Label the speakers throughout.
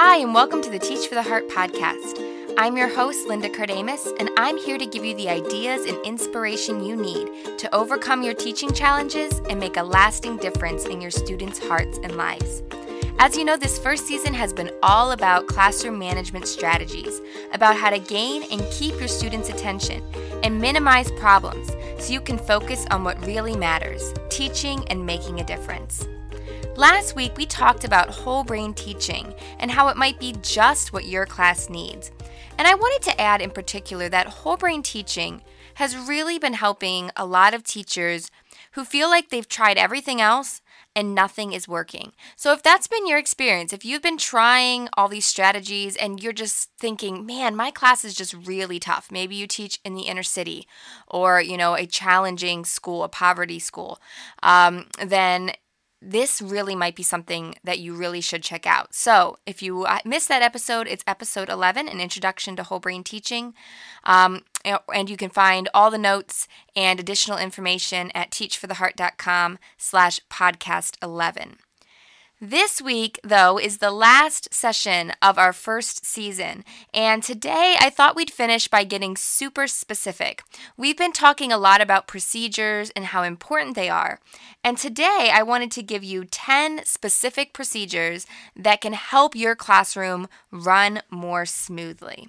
Speaker 1: Hi, and welcome to the Teach for the Heart podcast. I'm your host, Linda Kardamis, and I'm here to give you the ideas and inspiration you need to overcome your teaching challenges and make a lasting difference in your students' hearts and lives. As you know, this first season has been all about classroom management strategies, about how to gain and keep your students' attention and minimize problems so you can focus on what really matters teaching and making a difference. Last week, we talked about whole brain teaching and how it might be just what your class needs. And I wanted to add in particular that whole brain teaching has really been helping a lot of teachers who feel like they've tried everything else and nothing is working. So, if that's been your experience, if you've been trying all these strategies and you're just thinking, man, my class is just really tough, maybe you teach in the inner city or, you know, a challenging school, a poverty school, um, then this really might be something that you really should check out. So, if you uh, missed that episode, it's episode 11, an introduction to whole brain teaching. Um, and you can find all the notes and additional information at teachfortheheart.com slash podcast 11. This week, though, is the last session of our first season, and today I thought we'd finish by getting super specific. We've been talking a lot about procedures and how important they are, and today I wanted to give you 10 specific procedures that can help your classroom run more smoothly.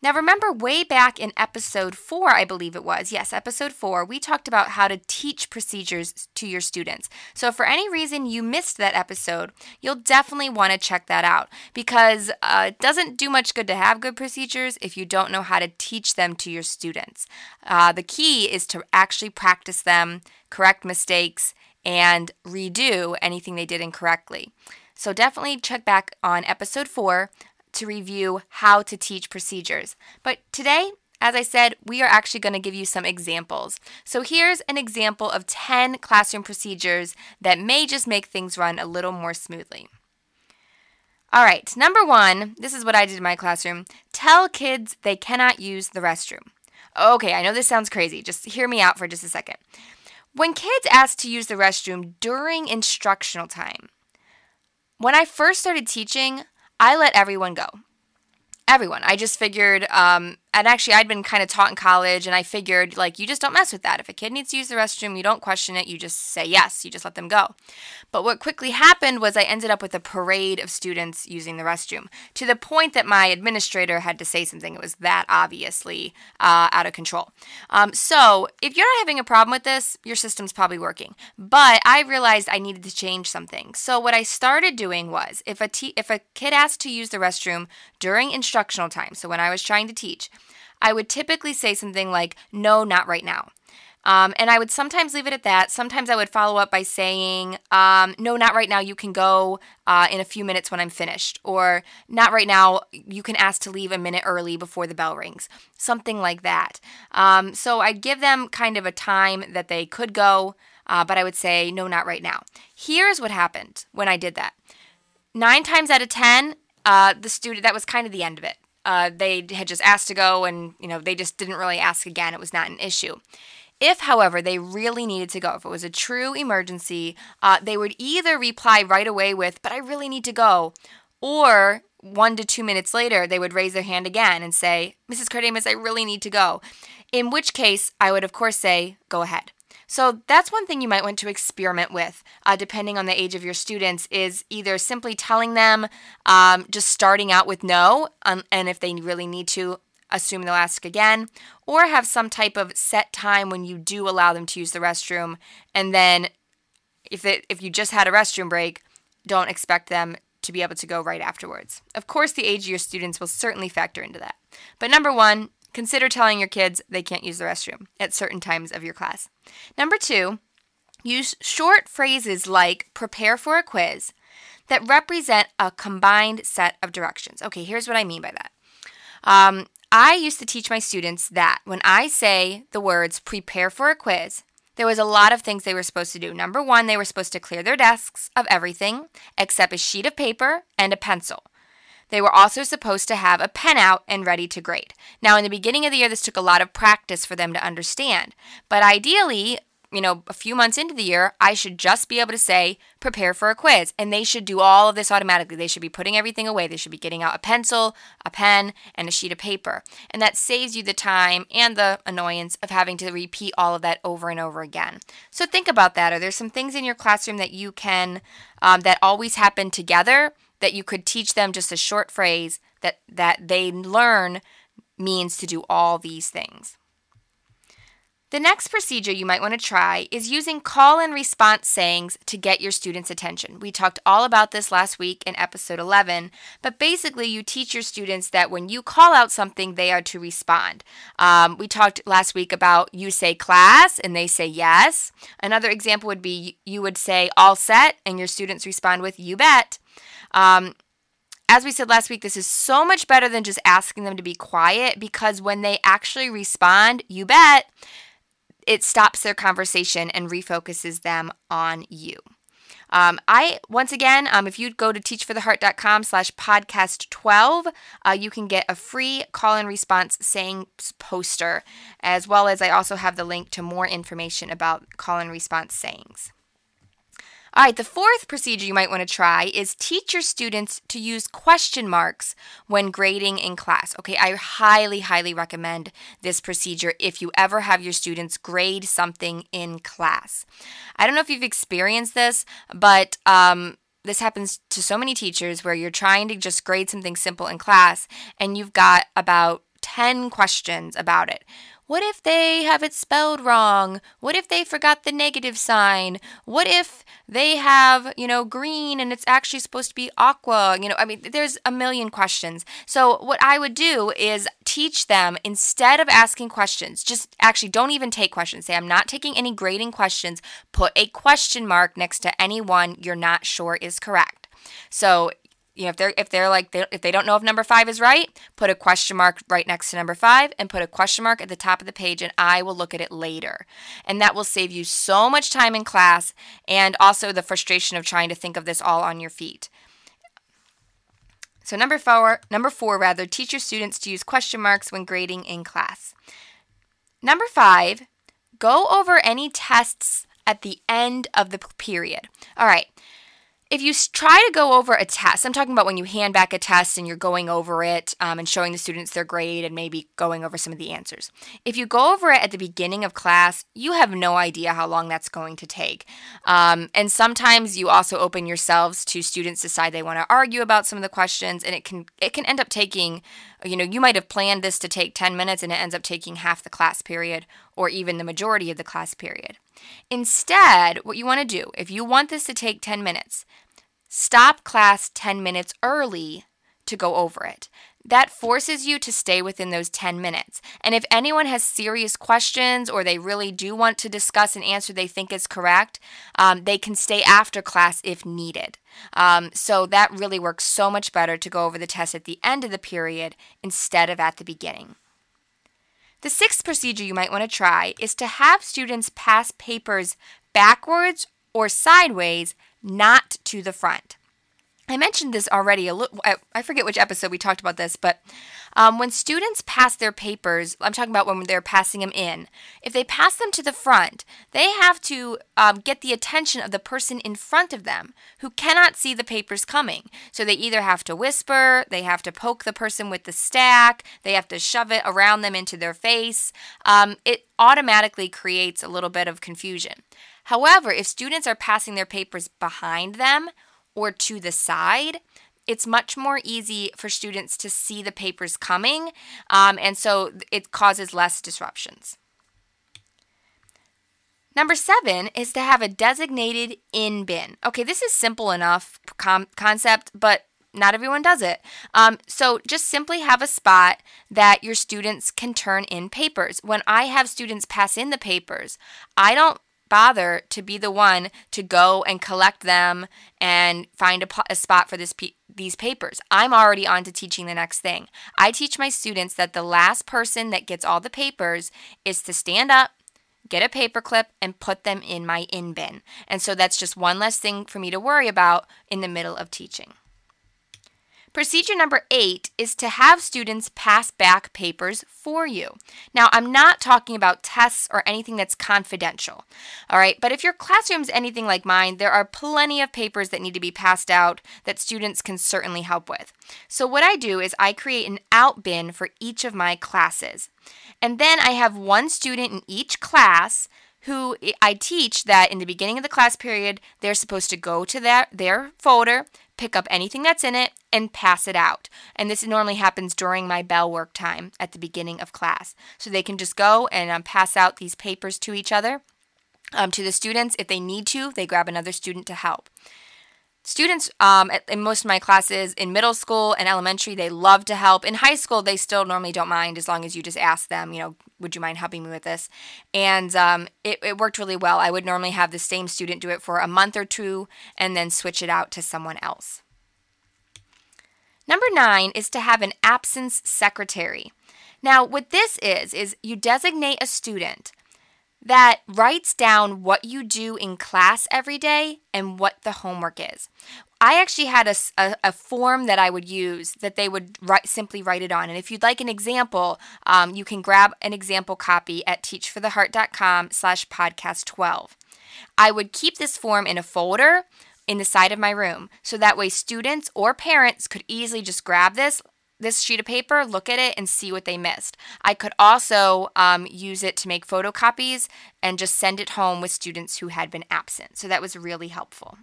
Speaker 1: Now, remember way back in episode four, I believe it was, yes, episode four, we talked about how to teach procedures to your students. So, for any reason you missed that episode, you'll definitely want to check that out because uh, it doesn't do much good to have good procedures if you don't know how to teach them to your students. Uh, the key is to actually practice them, correct mistakes, and redo anything they did incorrectly. So, definitely check back on episode four to review how to teach procedures. But today, as I said, we are actually going to give you some examples. So here's an example of 10 classroom procedures that may just make things run a little more smoothly. All right, number one, this is what I did in my classroom tell kids they cannot use the restroom. Okay, I know this sounds crazy. Just hear me out for just a second. When kids ask to use the restroom during instructional time, when I first started teaching, I let everyone go. Everyone. I just figured um, and actually i'd been kind of taught in college and i figured like you just don't mess with that. If a kid needs to use the restroom you don't question it you just say yes you just let them go. But what quickly happened was i ended up with a parade of students using the restroom to the point that my administrator had to say something. It was that obviously uh, out of control. Um, so if you're not having a problem with this your system's probably working. But i realized i needed to change something. So what i started doing was if a te- if a kid asked to use the restroom during instructional time so when i was trying to teach I would typically say something like, no, not right now. Um, and I would sometimes leave it at that. Sometimes I would follow up by saying, um, no, not right now. You can go uh, in a few minutes when I'm finished. Or, not right now. You can ask to leave a minute early before the bell rings. Something like that. Um, so I'd give them kind of a time that they could go, uh, but I would say, no, not right now. Here's what happened when I did that nine times out of 10, uh, the student, that was kind of the end of it. Uh, they had just asked to go and you know they just didn't really ask again. It was not an issue. If however they really needed to go if it was a true emergency uh, they would either reply right away with but i really need to go or one to two minutes later they would raise their hand again and say mrs Kardamis i really need to go. In which case i would of course say go ahead so that's one thing you might want to experiment with, uh, depending on the age of your students, is either simply telling them, um, just starting out with no, um, and if they really need to, assume they'll ask again, or have some type of set time when you do allow them to use the restroom, and then if it if you just had a restroom break, don't expect them to be able to go right afterwards. Of course, the age of your students will certainly factor into that. But number one, Consider telling your kids they can't use the restroom at certain times of your class. Number two, use short phrases like prepare for a quiz that represent a combined set of directions. Okay, here's what I mean by that. Um, I used to teach my students that when I say the words prepare for a quiz, there was a lot of things they were supposed to do. Number one, they were supposed to clear their desks of everything except a sheet of paper and a pencil. They were also supposed to have a pen out and ready to grade. Now, in the beginning of the year, this took a lot of practice for them to understand, but ideally, you know, a few months into the year, I should just be able to say, prepare for a quiz. And they should do all of this automatically. They should be putting everything away. They should be getting out a pencil, a pen, and a sheet of paper. And that saves you the time and the annoyance of having to repeat all of that over and over again. So think about that. Are there some things in your classroom that you can, um, that always happen together, that you could teach them just a short phrase that, that they learn means to do all these things? The next procedure you might want to try is using call and response sayings to get your students' attention. We talked all about this last week in episode 11, but basically, you teach your students that when you call out something, they are to respond. Um, we talked last week about you say class and they say yes. Another example would be you would say all set and your students respond with you bet. Um, as we said last week, this is so much better than just asking them to be quiet because when they actually respond, you bet, it stops their conversation and refocuses them on you. Um, I once again, um, if you go to teachfortheheart.com slash podcast 12, uh, you can get a free call and response saying poster, as well as I also have the link to more information about call and response sayings. All right, the fourth procedure you might want to try is teach your students to use question marks when grading in class. Okay, I highly, highly recommend this procedure if you ever have your students grade something in class. I don't know if you've experienced this, but um, this happens to so many teachers where you're trying to just grade something simple in class and you've got about 10 questions about it. What if they have it spelled wrong? What if they forgot the negative sign? What if they have, you know, green and it's actually supposed to be aqua? You know, I mean, there's a million questions. So, what I would do is teach them instead of asking questions, just actually don't even take questions. Say, I'm not taking any grading questions. Put a question mark next to any one you're not sure is correct. So you know if they're if they're like they, if they don't know if number five is right put a question mark right next to number five and put a question mark at the top of the page and i will look at it later. And that will save you so much time in class and also the frustration of trying to think of this all on your feet. So number four number four rather teach your students to use question marks when grading in class. Number five go over any tests at the end of the period. All right if you try to go over a test, I'm talking about when you hand back a test and you're going over it um, and showing the students their grade and maybe going over some of the answers. If you go over it at the beginning of class, you have no idea how long that's going to take. Um, and sometimes you also open yourselves to students decide they want to argue about some of the questions, and it can it can end up taking, you know, you might have planned this to take 10 minutes and it ends up taking half the class period or even the majority of the class period. Instead, what you want to do, if you want this to take 10 minutes, stop class 10 minutes early to go over it. That forces you to stay within those 10 minutes. And if anyone has serious questions or they really do want to discuss an answer they think is correct, um, they can stay after class if needed. Um, so that really works so much better to go over the test at the end of the period instead of at the beginning. The sixth procedure you might want to try is to have students pass papers backwards or sideways, not to the front. I mentioned this already a little. I forget which episode we talked about this, but um, when students pass their papers, I'm talking about when they're passing them in. If they pass them to the front, they have to um, get the attention of the person in front of them who cannot see the papers coming. So they either have to whisper, they have to poke the person with the stack, they have to shove it around them into their face. Um, it automatically creates a little bit of confusion. However, if students are passing their papers behind them or to the side, it's much more easy for students to see the papers coming, um, and so it causes less disruptions. Number seven is to have a designated in bin. Okay, this is simple enough com- concept, but not everyone does it. Um, so just simply have a spot that your students can turn in papers. When I have students pass in the papers, I don't bother to be the one to go and collect them and find a, a spot for this pe- these papers. I'm already on to teaching the next thing. I teach my students that the last person that gets all the papers is to stand up, get a paper clip, and put them in my in bin. And so that's just one less thing for me to worry about in the middle of teaching. Procedure number eight is to have students pass back papers for you. Now, I'm not talking about tests or anything that's confidential, all right? But if your classroom's anything like mine, there are plenty of papers that need to be passed out that students can certainly help with. So, what I do is I create an out bin for each of my classes. And then I have one student in each class who I teach that in the beginning of the class period, they're supposed to go to that, their folder, pick up anything that's in it, and pass it out. And this normally happens during my bell work time at the beginning of class. So they can just go and um, pass out these papers to each other. Um, to the students, if they need to, they grab another student to help. Students um, in most of my classes in middle school and elementary, they love to help. In high school, they still normally don't mind as long as you just ask them, you know, would you mind helping me with this? And um, it, it worked really well. I would normally have the same student do it for a month or two and then switch it out to someone else. Number nine is to have an absence secretary. Now, what this is, is you designate a student that writes down what you do in class every day and what the homework is. I actually had a, a, a, form that I would use that they would write, simply write it on. And if you'd like an example, um, you can grab an example copy at teachfortheheart.com slash podcast 12. I would keep this form in a folder in the side of my room so that way students or parents could easily just grab this this sheet of paper, look at it, and see what they missed. I could also um, use it to make photocopies and just send it home with students who had been absent. So that was really helpful.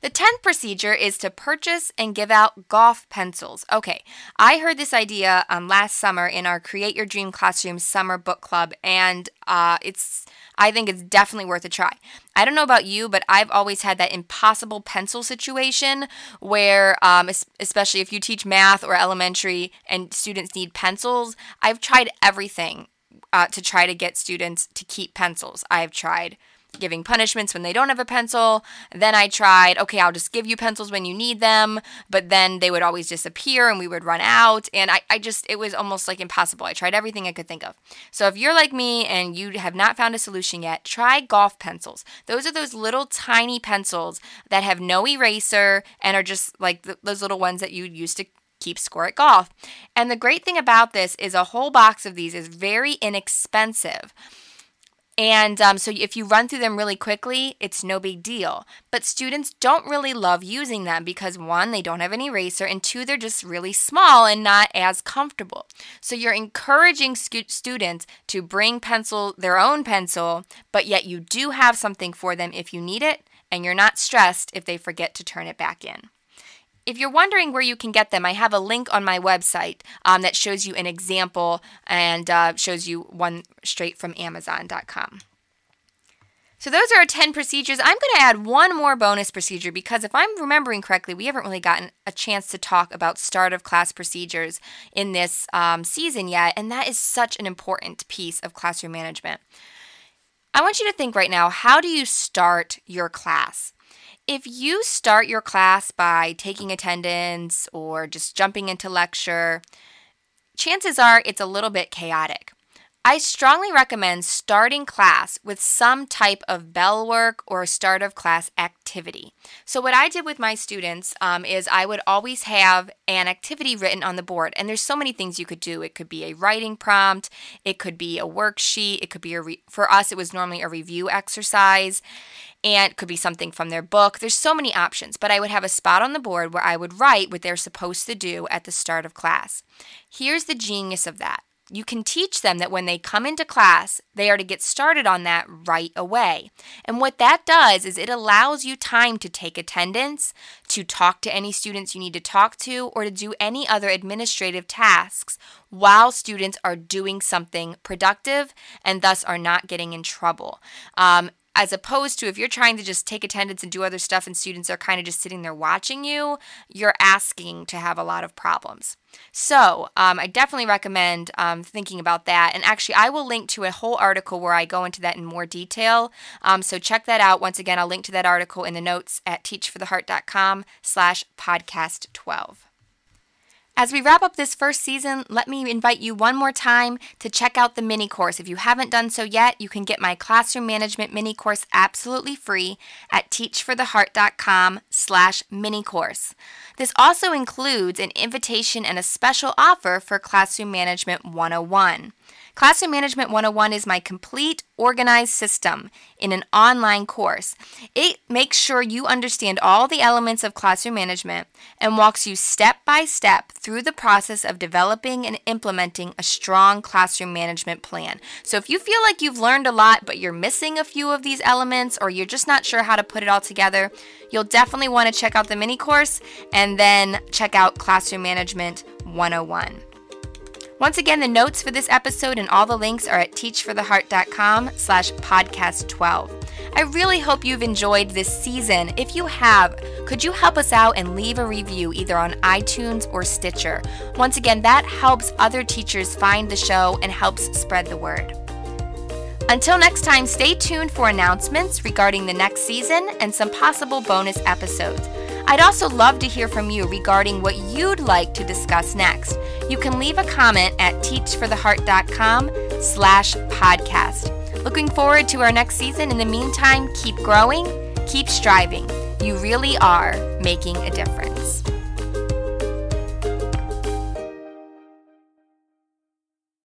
Speaker 1: The 10th procedure is to purchase and give out golf pencils. Okay, I heard this idea um, last summer in our Create Your Dream Classroom Summer Book Club, and uh, it's I think it's definitely worth a try. I don't know about you, but I've always had that impossible pencil situation where, um, especially if you teach math or elementary and students need pencils, I've tried everything uh, to try to get students to keep pencils. I've tried giving punishments when they don't have a pencil. Then I tried, okay, I'll just give you pencils when you need them, but then they would always disappear and we would run out. And I, I just, it was almost like impossible. I tried everything I could think of. So if you're like me and you have not found a solution yet, try golf pencils. Those are those little tiny pencils that have no eraser and are just like th- those little ones that you use to keep score at golf. And the great thing about this is a whole box of these is very inexpensive. And um, so if you run through them really quickly, it's no big deal. But students don't really love using them because one, they don't have an eraser, and two, they're just really small and not as comfortable. So you're encouraging scu- students to bring pencil, their own pencil, but yet you do have something for them if you need it, and you're not stressed if they forget to turn it back in. If you're wondering where you can get them, I have a link on my website um, that shows you an example and uh, shows you one straight from Amazon.com. So those are our 10 procedures. I'm going to add one more bonus procedure because if I'm remembering correctly, we haven't really gotten a chance to talk about start of class procedures in this um, season yet, and that is such an important piece of classroom management. I want you to think right now how do you start your class? If you start your class by taking attendance or just jumping into lecture, chances are it's a little bit chaotic. I strongly recommend starting class with some type of bell work or a start of class activity. So, what I did with my students um, is I would always have an activity written on the board, and there's so many things you could do. It could be a writing prompt, it could be a worksheet, it could be a re- for us, it was normally a review exercise, and it could be something from their book. There's so many options, but I would have a spot on the board where I would write what they're supposed to do at the start of class. Here's the genius of that you can teach them that when they come into class, they are to get started on that right away. And what that does is it allows you time to take attendance, to talk to any students you need to talk to, or to do any other administrative tasks while students are doing something productive and thus are not getting in trouble. Um, as opposed to if you're trying to just take attendance and do other stuff and students are kind of just sitting there watching you, you're asking to have a lot of problems. So, um, I definitely recommend um, thinking about that. And actually, I will link to a whole article where I go into that in more detail. Um, so check that out. Once again, I'll link to that article in the notes at teachfortheheart.com slash podcast 12. As we wrap up this first season, let me invite you one more time to check out the mini course. If you haven't done so yet, you can get my classroom management mini course absolutely free at teachfortheheart.com slash mini course. This also includes an invitation and a special offer for Classroom Management 101. Classroom Management 101 is my complete organized system in an online course. It makes sure you understand all the elements of classroom management and walks you step by step through the process of developing and implementing a strong classroom management plan. So if you feel like you've learned a lot but you're missing a few of these elements or you're just not sure how to put it all together, you'll definitely want to check out the mini course and then check out Classroom Management 101. Once again, the notes for this episode and all the links are at teachfortheheart.com slash podcast 12. I really hope you've enjoyed this season. If you have, could you help us out and leave a review either on iTunes or Stitcher? Once again, that helps other teachers find the show and helps spread the word. Until next time, stay tuned for announcements regarding the next season and some possible bonus episodes. I'd also love to hear from you regarding what you'd like to discuss next. You can leave a comment at teachfortheheart.com slash podcast. Looking forward to our next season. In the meantime, keep growing, keep striving. You really are making a difference.